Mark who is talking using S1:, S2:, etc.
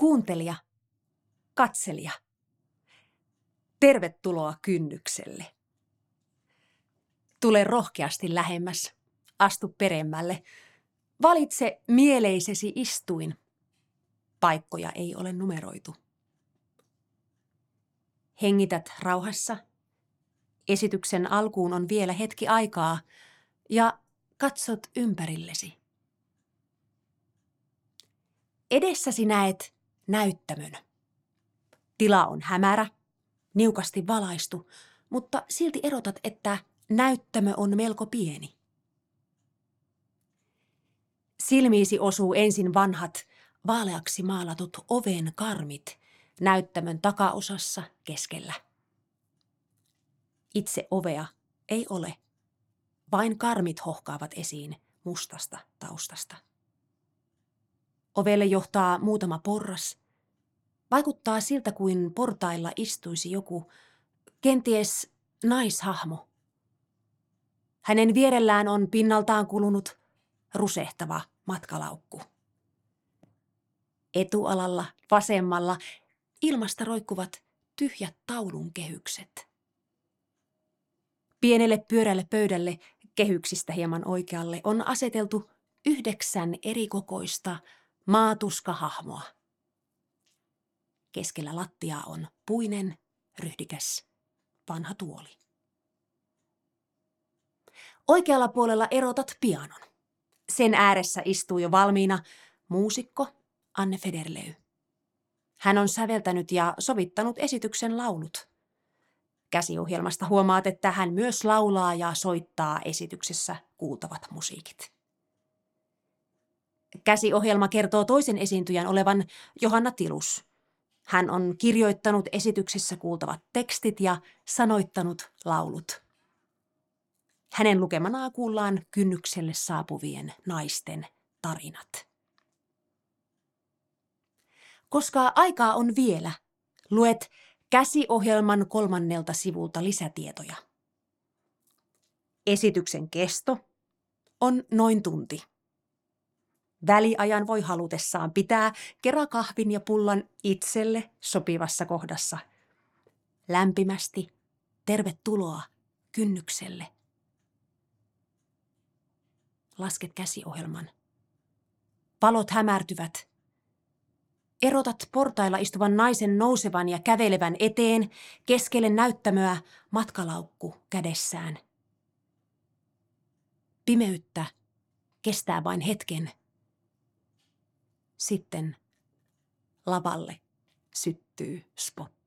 S1: Kuuntelija, katselija, tervetuloa kynnykselle. Tule rohkeasti lähemmäs, astu peremmälle. Valitse mieleisesi istuin. Paikkoja ei ole numeroitu. Hengität rauhassa. Esityksen alkuun on vielä hetki aikaa ja katsot ympärillesi. Edessäsi näet näyttämön. Tila on hämärä, niukasti valaistu, mutta silti erotat, että näyttämö on melko pieni. Silmiisi osuu ensin vanhat, vaaleaksi maalatut oven karmit näyttämön takaosassa keskellä. Itse ovea ei ole. Vain karmit hohkaavat esiin mustasta taustasta. Ovelle johtaa muutama porras. Vaikuttaa siltä kuin portailla istuisi joku, kenties naishahmo. Hänen vierellään on pinnaltaan kulunut rusehtava matkalaukku. Etualalla, vasemmalla, ilmasta roikkuvat tyhjät taulun kehykset. Pienelle pyörälle pöydälle, kehyksistä hieman oikealle, on aseteltu yhdeksän erikokoista maatuskahahmoa. Keskellä lattiaa on puinen, ryhdikäs, vanha tuoli. Oikealla puolella erotat pianon. Sen ääressä istuu jo valmiina muusikko Anne Federley. Hän on säveltänyt ja sovittanut esityksen laulut. Käsiohjelmasta huomaat, että hän myös laulaa ja soittaa esityksessä kuultavat musiikit. Käsiohjelma kertoo toisen esiintyjän olevan Johanna Tilus. Hän on kirjoittanut esityksessä kuultavat tekstit ja sanoittanut laulut. Hänen lukemanaan kuullaan kynnykselle saapuvien naisten tarinat. Koska aikaa on vielä, luet käsiohjelman kolmannelta sivulta lisätietoja. Esityksen kesto on noin tunti. Väliajan voi halutessaan pitää kerakahvin ja pullan itselle sopivassa kohdassa. Lämpimästi tervetuloa kynnykselle. Lasket käsiohjelman. Palot hämärtyvät. Erotat portailla istuvan naisen nousevan ja kävelevän eteen keskelle näyttämöä matkalaukku kädessään. Pimeyttä kestää vain hetken – sitten lavalle syttyy spotti.